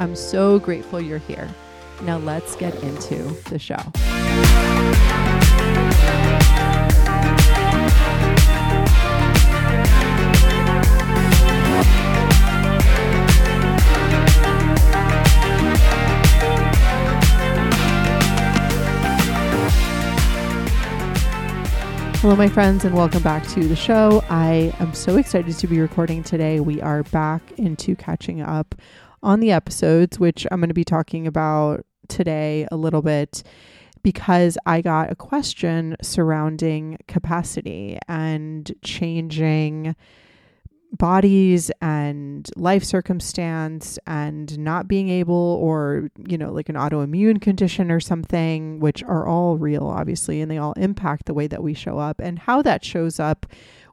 I'm so grateful you're here. Now let's get into the show. Hello, my friends, and welcome back to the show. I am so excited to be recording today. We are back into catching up on the episodes, which I'm going to be talking about today a little bit because I got a question surrounding capacity and changing bodies and life circumstance and not being able or you know like an autoimmune condition or something which are all real obviously and they all impact the way that we show up and how that shows up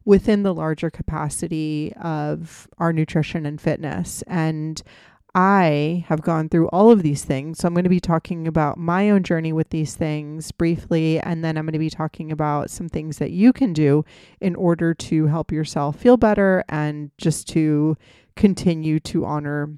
within the larger capacity of our nutrition and fitness. And I have gone through all of these things. So I'm going to be talking about my own journey with these things briefly. And then I'm going to be talking about some things that you can do in order to help yourself feel better and just to continue to honor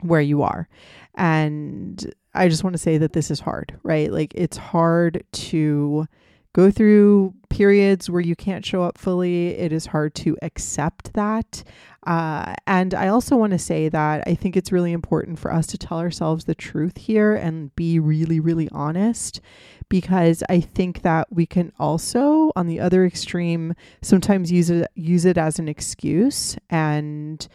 where you are. And I just want to say that this is hard, right? Like it's hard to go through periods where you can't show up fully. It is hard to accept that. Uh, and I also want to say that I think it's really important for us to tell ourselves the truth here and be really, really honest because I think that we can also, on the other extreme, sometimes use it use it as an excuse and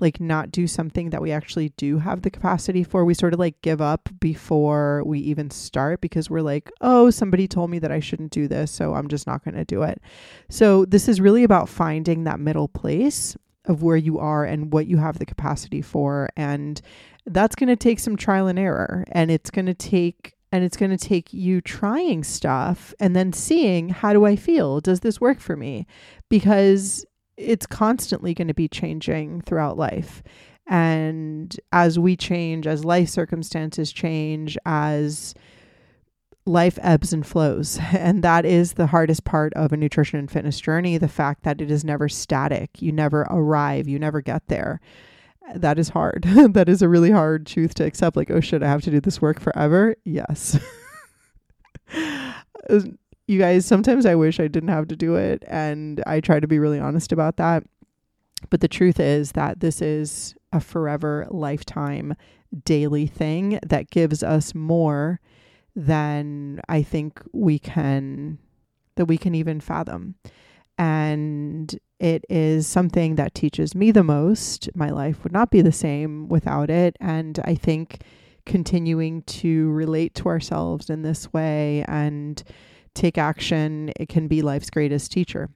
like not do something that we actually do have the capacity for. We sort of like give up before we even start because we're like, oh, somebody told me that I shouldn't do this, so I'm just not going to do it. So, this is really about finding that middle place of where you are and what you have the capacity for. And that's going to take some trial and error. And it's going to take and it's going to take you trying stuff and then seeing how do I feel? Does this work for me? Because it's constantly going to be changing throughout life. And as we change, as life circumstances change, as life ebbs and flows. And that is the hardest part of a nutrition and fitness journey the fact that it is never static. You never arrive, you never get there. That is hard. that is a really hard truth to accept. Like, oh shit, I have to do this work forever. Yes. you guys, sometimes I wish I didn't have to do it. And I try to be really honest about that. But the truth is that this is a forever, lifetime, daily thing that gives us more than I think we can, that we can even fathom. And it is something that teaches me the most. My life would not be the same without it. And I think continuing to relate to ourselves in this way and take action, it can be life's greatest teacher.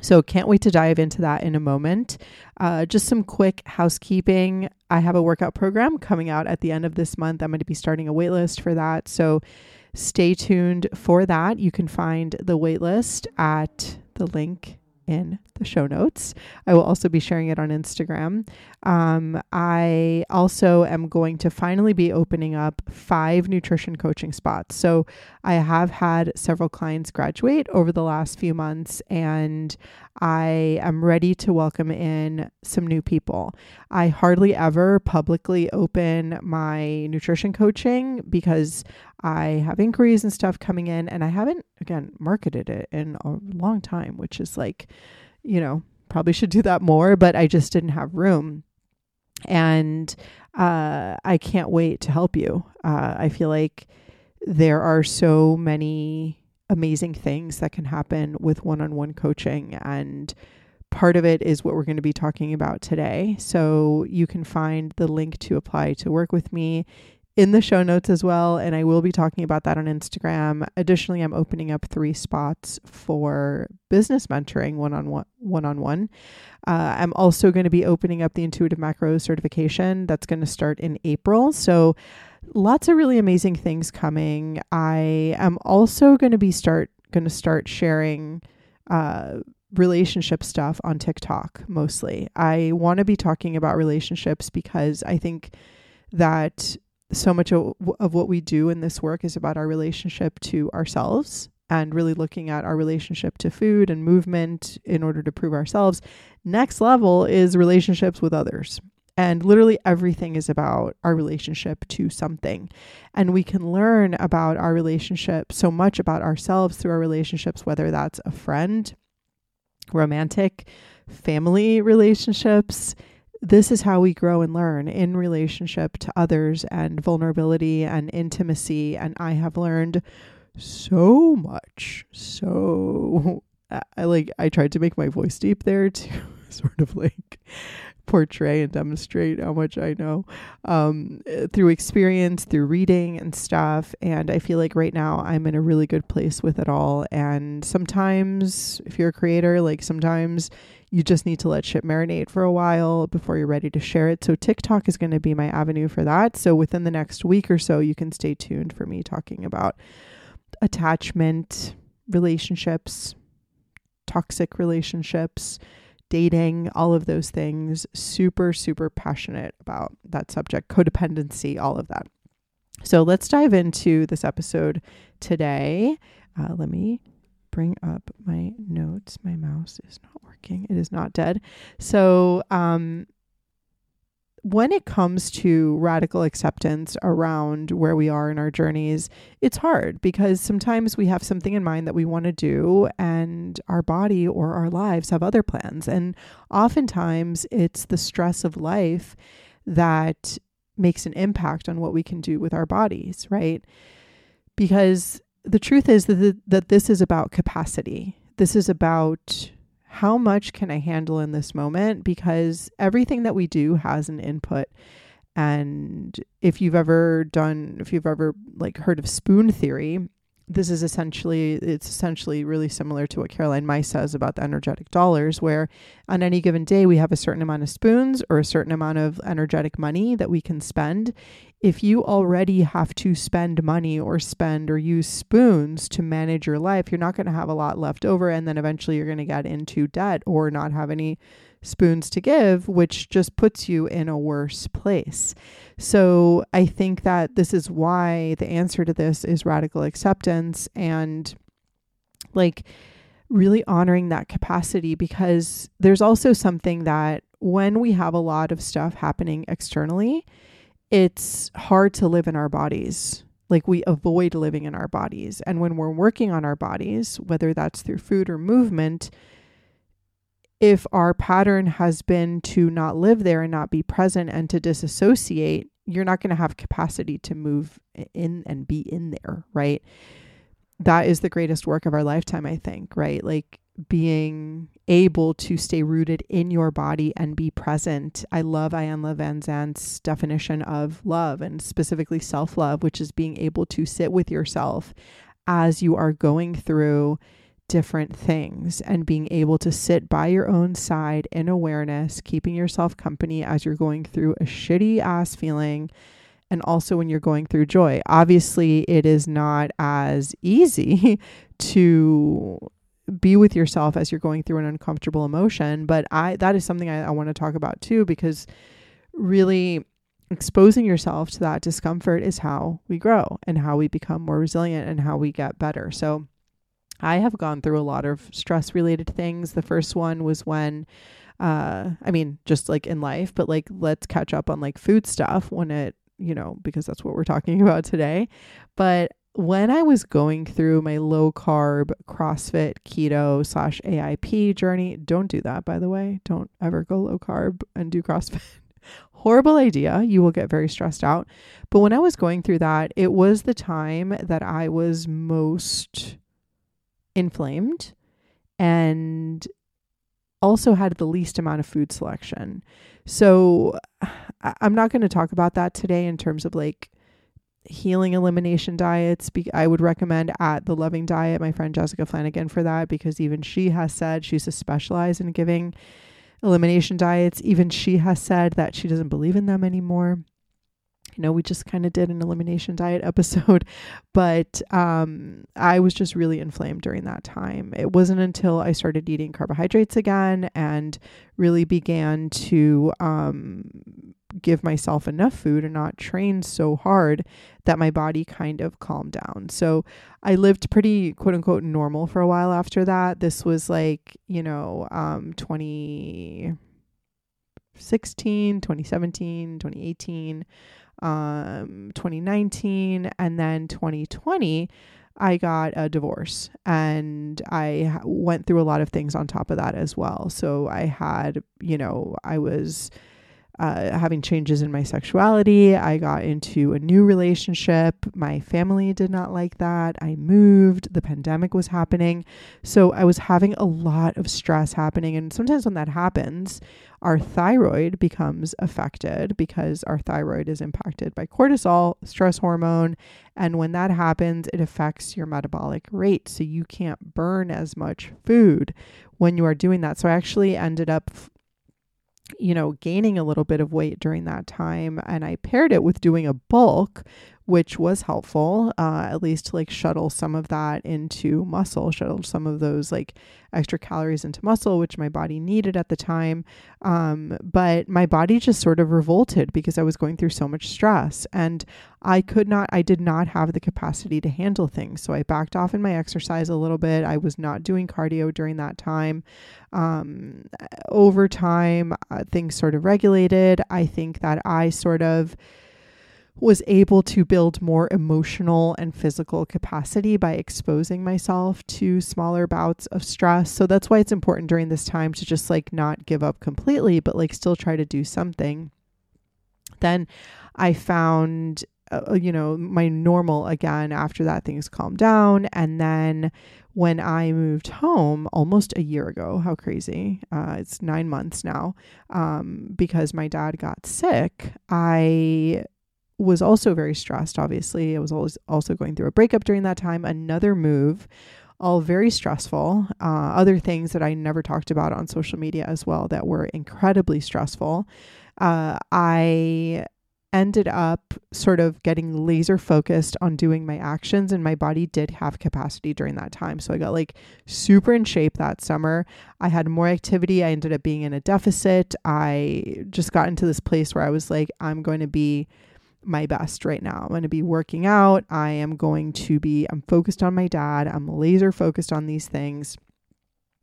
So, can't wait to dive into that in a moment. Uh, just some quick housekeeping. I have a workout program coming out at the end of this month. I'm going to be starting a waitlist for that. So, stay tuned for that. You can find the waitlist at the link in the show notes. I will also be sharing it on Instagram. Um, I also am going to finally be opening up five nutrition coaching spots. So I have had several clients graduate over the last few months, and I am ready to welcome in some new people. I hardly ever publicly open my nutrition coaching because I have inquiries and stuff coming in, and I haven't, again, marketed it in a long time, which is like, you know, probably should do that more, but I just didn't have room. And uh, I can't wait to help you. Uh, I feel like there are so many amazing things that can happen with one on one coaching. And part of it is what we're going to be talking about today. So you can find the link to apply to work with me in the show notes as well. And I will be talking about that on Instagram. Additionally, I'm opening up three spots for business mentoring one on one. One on one. I'm also going to be opening up the Intuitive Macro certification that's going to start in April. So lots of really amazing things coming. I am also going to be start going to start sharing uh, relationship stuff on TikTok mostly. I want to be talking about relationships because I think that so much of, of what we do in this work is about our relationship to ourselves and really looking at our relationship to food and movement in order to prove ourselves. Next level is relationships with others. And literally everything is about our relationship to something. And we can learn about our relationship, so much about ourselves through our relationships, whether that's a friend, romantic, family relationships. This is how we grow and learn in relationship to others and vulnerability and intimacy. And I have learned so much. So I like, I tried to make my voice deep there to sort of like portray and demonstrate how much I know um, through experience, through reading and stuff. And I feel like right now I'm in a really good place with it all. And sometimes, if you're a creator, like sometimes you just need to let shit marinate for a while before you're ready to share it. So TikTok is going to be my avenue for that. So within the next week or so, you can stay tuned for me talking about attachment, relationships, toxic relationships dating, all of those things. Super, super passionate about that subject, codependency, all of that. So let's dive into this episode today. Uh, let me bring up my notes. My mouse is not working, it is not dead. So, um, when it comes to radical acceptance around where we are in our journeys, it's hard because sometimes we have something in mind that we want to do, and our body or our lives have other plans. And oftentimes it's the stress of life that makes an impact on what we can do with our bodies, right? Because the truth is that, that this is about capacity. This is about how much can I handle in this moment? Because everything that we do has an input. And if you've ever done, if you've ever like heard of spoon theory, this is essentially it's essentially really similar to what Caroline Myss says about the energetic dollars, where on any given day we have a certain amount of spoons or a certain amount of energetic money that we can spend. If you already have to spend money or spend or use spoons to manage your life, you're not going to have a lot left over, and then eventually you're going to get into debt or not have any spoons to give, which just puts you in a worse place. So I think that this is why the answer to this is radical acceptance and like really honoring that capacity because there's also something that when we have a lot of stuff happening externally, it's hard to live in our bodies. Like we avoid living in our bodies. And when we're working on our bodies, whether that's through food or movement, if our pattern has been to not live there and not be present and to disassociate, you're not going to have capacity to move in and be in there, right? That is the greatest work of our lifetime, I think, right? Like being able to stay rooted in your body and be present. I love Iyanla Vanzant's definition of love and specifically self love, which is being able to sit with yourself as you are going through different things and being able to sit by your own side in awareness, keeping yourself company as you're going through a shitty ass feeling and also when you're going through joy. Obviously, it is not as easy to be with yourself as you're going through an uncomfortable emotion, but I that is something I, I want to talk about too because really exposing yourself to that discomfort is how we grow and how we become more resilient and how we get better. So I have gone through a lot of stress related things. The first one was when uh I mean just like in life, but like let's catch up on like food stuff when it, you know, because that's what we're talking about today. But when I was going through my low carb CrossFit keto slash AIP journey, don't do that by the way. Don't ever go low carb and do CrossFit. Horrible idea. You will get very stressed out. But when I was going through that, it was the time that I was most inflamed and also had the least amount of food selection. So I'm not going to talk about that today in terms of like healing elimination diets. I would recommend at the Loving Diet, my friend Jessica Flanigan for that because even she has said she's a specialized in giving elimination diets. Even she has said that she doesn't believe in them anymore. You know, we just kind of did an elimination diet episode, but um, I was just really inflamed during that time. It wasn't until I started eating carbohydrates again and really began to um, give myself enough food and not train so hard that my body kind of calmed down. So I lived pretty quote unquote normal for a while after that. This was like, you know, um 2016, 2017, 2018, um 2019 and then 2020 I got a divorce and I went through a lot of things on top of that as well. So I had, you know, I was uh, having changes in my sexuality. I got into a new relationship. My family did not like that. I moved. The pandemic was happening. So I was having a lot of stress happening. And sometimes when that happens, our thyroid becomes affected because our thyroid is impacted by cortisol, stress hormone. And when that happens, it affects your metabolic rate. So you can't burn as much food when you are doing that. So I actually ended up you know, gaining a little bit of weight during that time. And I paired it with doing a bulk, which was helpful, uh, at least to like shuttle some of that into muscle, shuttle some of those like extra calories into muscle, which my body needed at the time. Um, but my body just sort of revolted because I was going through so much stress and I could not, I did not have the capacity to handle things. So I backed off in my exercise a little bit. I was not doing cardio during that time. Um, over time, uh, things sort of regulated. I think that I sort of, was able to build more emotional and physical capacity by exposing myself to smaller bouts of stress. So that's why it's important during this time to just like not give up completely, but like still try to do something. Then I found, uh, you know, my normal again after that things calmed down. And then when I moved home almost a year ago, how crazy, uh, it's nine months now, um, because my dad got sick, I was also very stressed, obviously. I was always also going through a breakup during that time, another move, all very stressful. Uh, other things that I never talked about on social media as well that were incredibly stressful. Uh, I ended up sort of getting laser focused on doing my actions and my body did have capacity during that time so i got like super in shape that summer i had more activity i ended up being in a deficit i just got into this place where i was like i'm going to be my best right now. I'm going to be working out. I am going to be, I'm focused on my dad. I'm laser focused on these things.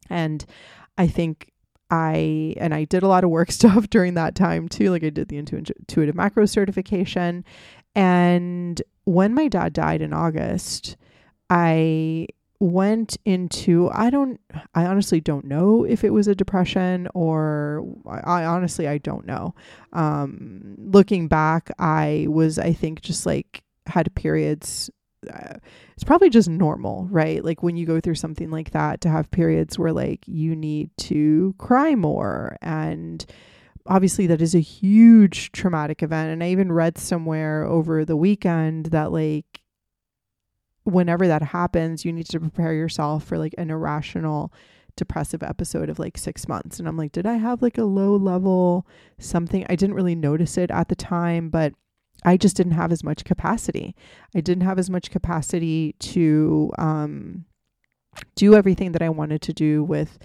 And I think I, and I did a lot of work stuff during that time too. Like I did the intuitive macro certification. And when my dad died in August, I went into I don't I honestly don't know if it was a depression or I, I honestly I don't know. Um looking back, I was I think just like had periods uh, it's probably just normal, right? Like when you go through something like that to have periods where like you need to cry more and obviously that is a huge traumatic event and I even read somewhere over the weekend that like whenever that happens, you need to prepare yourself for like an irrational depressive episode of like six months. And I'm like, did I have like a low level something? I didn't really notice it at the time, but I just didn't have as much capacity. I didn't have as much capacity to um, do everything that I wanted to do with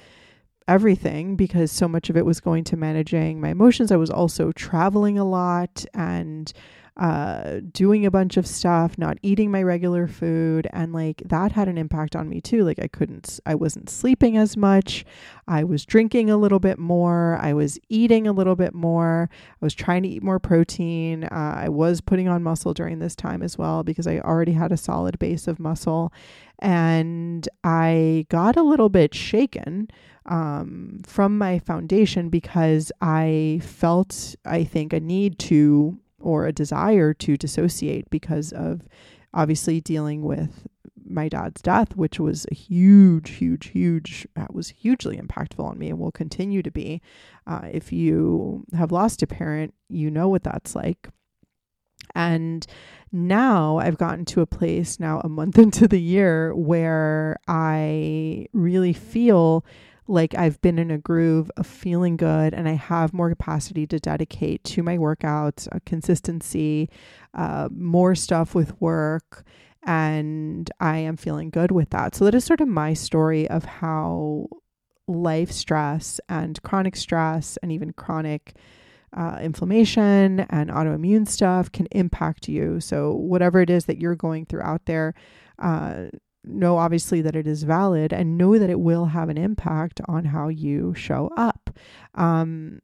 everything because so much of it was going to managing my emotions. I was also traveling a lot and uh, doing a bunch of stuff, not eating my regular food. And like that had an impact on me too. Like I couldn't, I wasn't sleeping as much. I was drinking a little bit more. I was eating a little bit more. I was trying to eat more protein. Uh, I was putting on muscle during this time as well because I already had a solid base of muscle. And I got a little bit shaken um, from my foundation because I felt, I think, a need to or a desire to dissociate because of obviously dealing with my dad's death, which was a huge, huge, huge, that was hugely impactful on me and will continue to be. Uh, if you have lost a parent, you know what that's like. And now I've gotten to a place now a month into the year where I really feel like I've been in a groove of feeling good and I have more capacity to dedicate to my workouts, uh, consistency, uh, more stuff with work, and I am feeling good with that. So that is sort of my story of how life stress and chronic stress and even chronic uh, inflammation and autoimmune stuff can impact you. So, whatever it is that you're going through out there, uh, know obviously that it is valid and know that it will have an impact on how you show up. Um,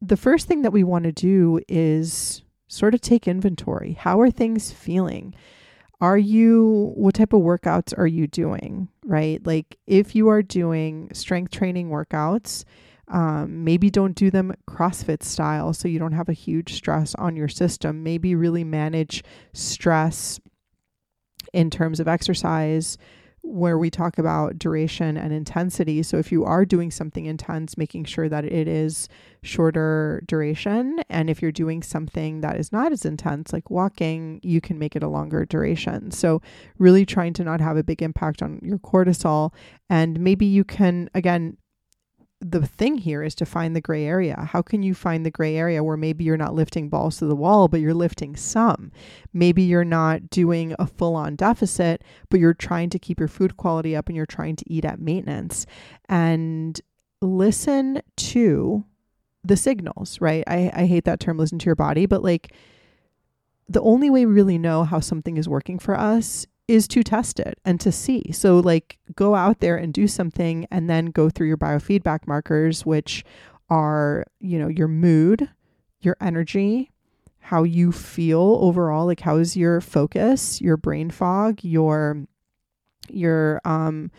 the first thing that we want to do is sort of take inventory. How are things feeling? Are you, what type of workouts are you doing? Right? Like if you are doing strength training workouts, um, maybe don't do them CrossFit style so you don't have a huge stress on your system. Maybe really manage stress in terms of exercise where we talk about duration and intensity. So if you are doing something intense, making sure that it is shorter duration. And if you're doing something that is not as intense, like walking, you can make it a longer duration. So really trying to not have a big impact on your cortisol. And maybe you can, again, the thing here is to find the gray area. How can you find the gray area where maybe you're not lifting balls to the wall, but you're lifting some? Maybe you're not doing a full on deficit, but you're trying to keep your food quality up and you're trying to eat at maintenance. And listen to the signals, right? I, I hate that term, listen to your body, but like the only way we really know how something is working for us is to test it and to see. So, like, go out there and do something and then go through your biofeedback markers, which are, you know, your mood, your energy, how you feel overall, like, how is your focus, your brain fog, your, your, um,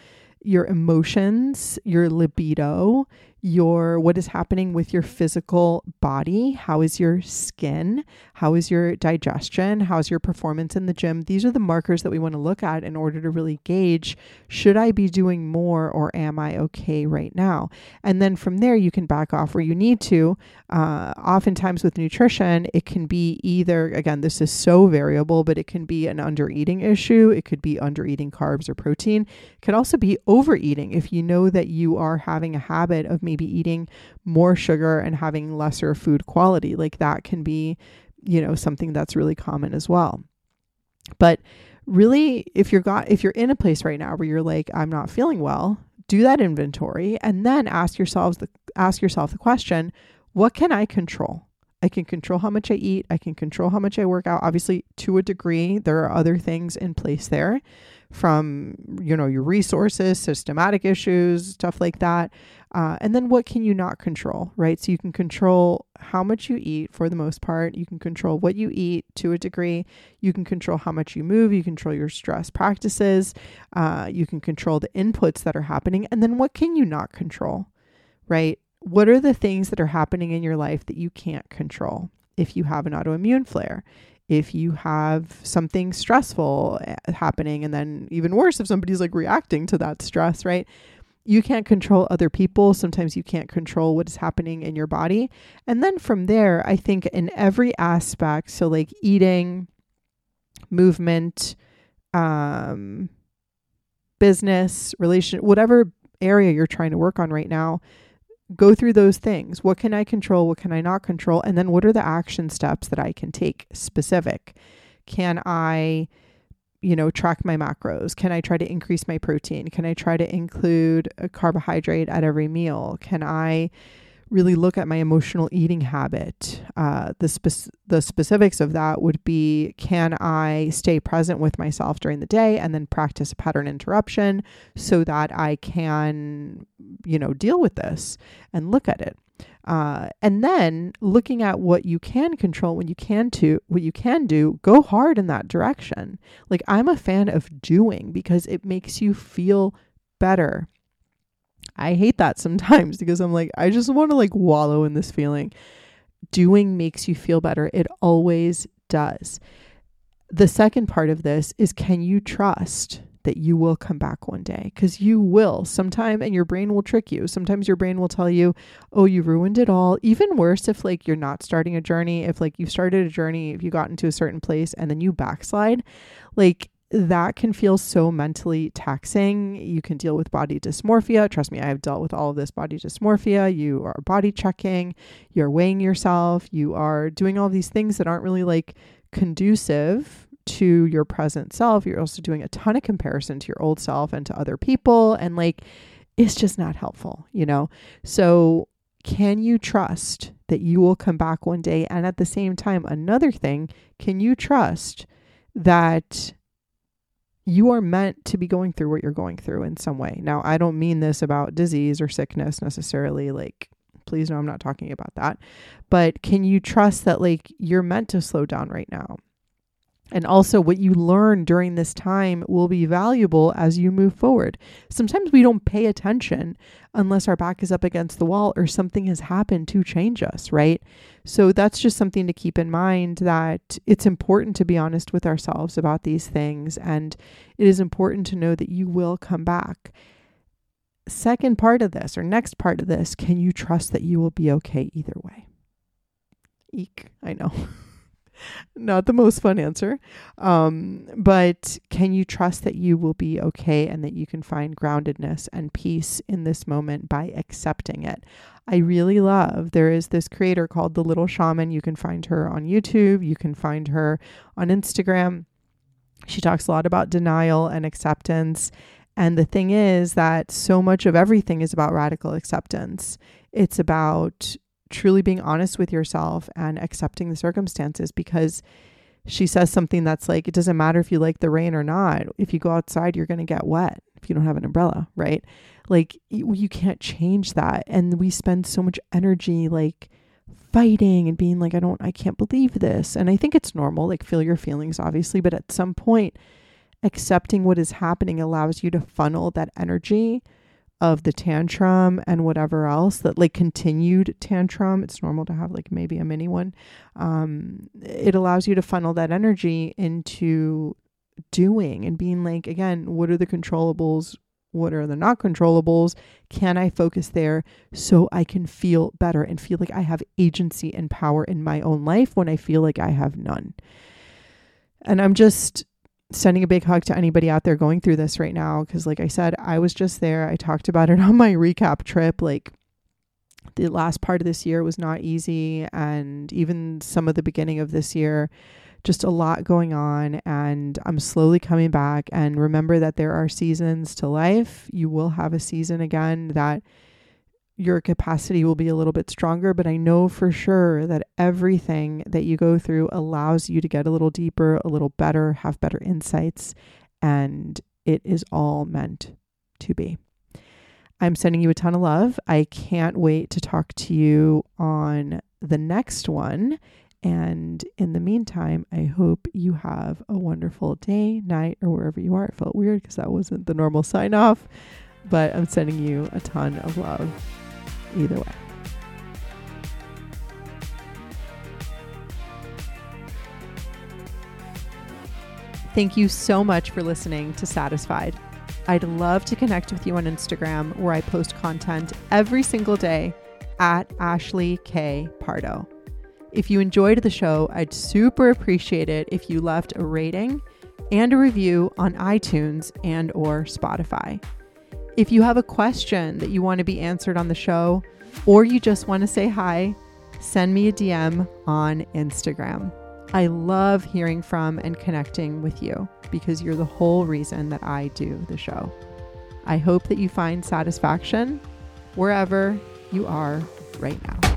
your emotions, your libido, your what is happening with your physical body? How is your skin? How is your digestion? How's your performance in the gym? These are the markers that we want to look at in order to really gauge should i be doing more or am i okay right now? And then from there you can back off where you need to. Uh, oftentimes with nutrition it can be either again this is so variable but it can be an under eating issue. It could be under eating carbs or protein. It could also be overeating if you know that you are having a habit of maybe maybe eating more sugar and having lesser food quality. Like that can be, you know, something that's really common as well. But really if you're got if you're in a place right now where you're like I'm not feeling well, do that inventory and then ask yourselves the ask yourself the question, what can I control? I can control how much I eat. I can control how much I work out. Obviously, to a degree, there are other things in place there from, you know, your resources, systematic issues, stuff like that. Uh, and then what can you not control, right? So you can control how much you eat for the most part. You can control what you eat to a degree. You can control how much you move. You control your stress practices. Uh, you can control the inputs that are happening. And then what can you not control, right? What are the things that are happening in your life that you can't control? If you have an autoimmune flare, if you have something stressful eh, happening, and then even worse, if somebody's like reacting to that stress, right? You can't control other people. Sometimes you can't control what is happening in your body. And then from there, I think in every aspect, so like eating, movement, um, business, relation, whatever area you're trying to work on right now, go through those things. What can I control? What can I not control? And then what are the action steps that I can take specific? Can I you know, track my macros? Can I try to increase my protein? Can I try to include a carbohydrate at every meal? Can I really look at my emotional eating habit? Uh, the, spe- the specifics of that would be can I stay present with myself during the day and then practice a pattern interruption so that I can, you know, deal with this and look at it? Uh, and then looking at what you can control when you can to what you can do go hard in that direction. Like i'm a fan of doing because it makes you feel better. I hate that sometimes because i'm like i just want to like wallow in this feeling. Doing makes you feel better. It always does. The second part of this is can you trust that you will come back one day because you will sometime and your brain will trick you. Sometimes your brain will tell you, oh, you ruined it all. Even worse if like you're not starting a journey, if like you started a journey, if you got into a certain place and then you backslide, like that can feel so mentally taxing. You can deal with body dysmorphia. Trust me, I have dealt with all of this body dysmorphia. You are body checking, you're weighing yourself, you are doing all these things that aren't really like conducive to your present self. You're also doing a ton of comparison to your old self and to other people. And like, it's just not helpful, you know? So, can you trust that you will come back one day? And at the same time, another thing, can you trust that you are meant to be going through what you're going through in some way? Now, I don't mean this about disease or sickness necessarily. Like, please know I'm not talking about that. But can you trust that, like, you're meant to slow down right now? And also, what you learn during this time will be valuable as you move forward. Sometimes we don't pay attention unless our back is up against the wall or something has happened to change us, right? So, that's just something to keep in mind that it's important to be honest with ourselves about these things. And it is important to know that you will come back. Second part of this, or next part of this, can you trust that you will be okay either way? Eek, I know. Not the most fun answer. Um, but can you trust that you will be okay and that you can find groundedness and peace in this moment by accepting it? I really love there is this creator called The Little Shaman. You can find her on YouTube, you can find her on Instagram. She talks a lot about denial and acceptance. And the thing is that so much of everything is about radical acceptance. It's about truly being honest with yourself and accepting the circumstances because she says something that's like, it doesn't matter if you like the rain or not. If you go outside, you're going to get wet if you don't have an umbrella, right? Like, you, you can't change that. And we spend so much energy like fighting and being like, I don't, I can't believe this. And I think it's normal, like, feel your feelings, obviously. But at some point, accepting what is happening allows you to funnel that energy of the tantrum and whatever else that like continued tantrum it's normal to have like maybe a mini one um it allows you to funnel that energy into doing and being like again what are the controllables? What are the not controllables? Can i focus there so i can feel better and feel like i have agency and power in my own life when i feel like i have none? And i'm just sending a big hug to anybody out there going through this right now because like i said i was just there. I talked about it on my recap trip. Like the last part of this year was not easy and even some of the beginning of this year just a lot going on and i'm slowly coming back. And remember that there are seasons to life. You will have a season again that your capacity will be a little bit stronger, but I know for sure that everything that you go through allows you to get a little deeper, a little better, have better insights, and it is all meant to be. I'm sending you a ton of love. I can't wait to talk to you on the next one. And in the meantime, I hope you have a wonderful day, night, or wherever you are. It felt weird because that wasn't the normal sign off, but I'm sending you a ton of love either way. Thank you so much for listening to Satisfied. I'd love to connect with you on Instagram where I post content every single day at Ashley K. Pardo. If you enjoyed the show, I'd super appreciate it if you left a rating and a review on iTunes and or Spotify. If you have a question that you want to be answered on the show, or you just want to say hi, send me a DM on Instagram. I love hearing from and connecting with you because you're the whole reason that I do the show. I hope that you find satisfaction wherever you are right now.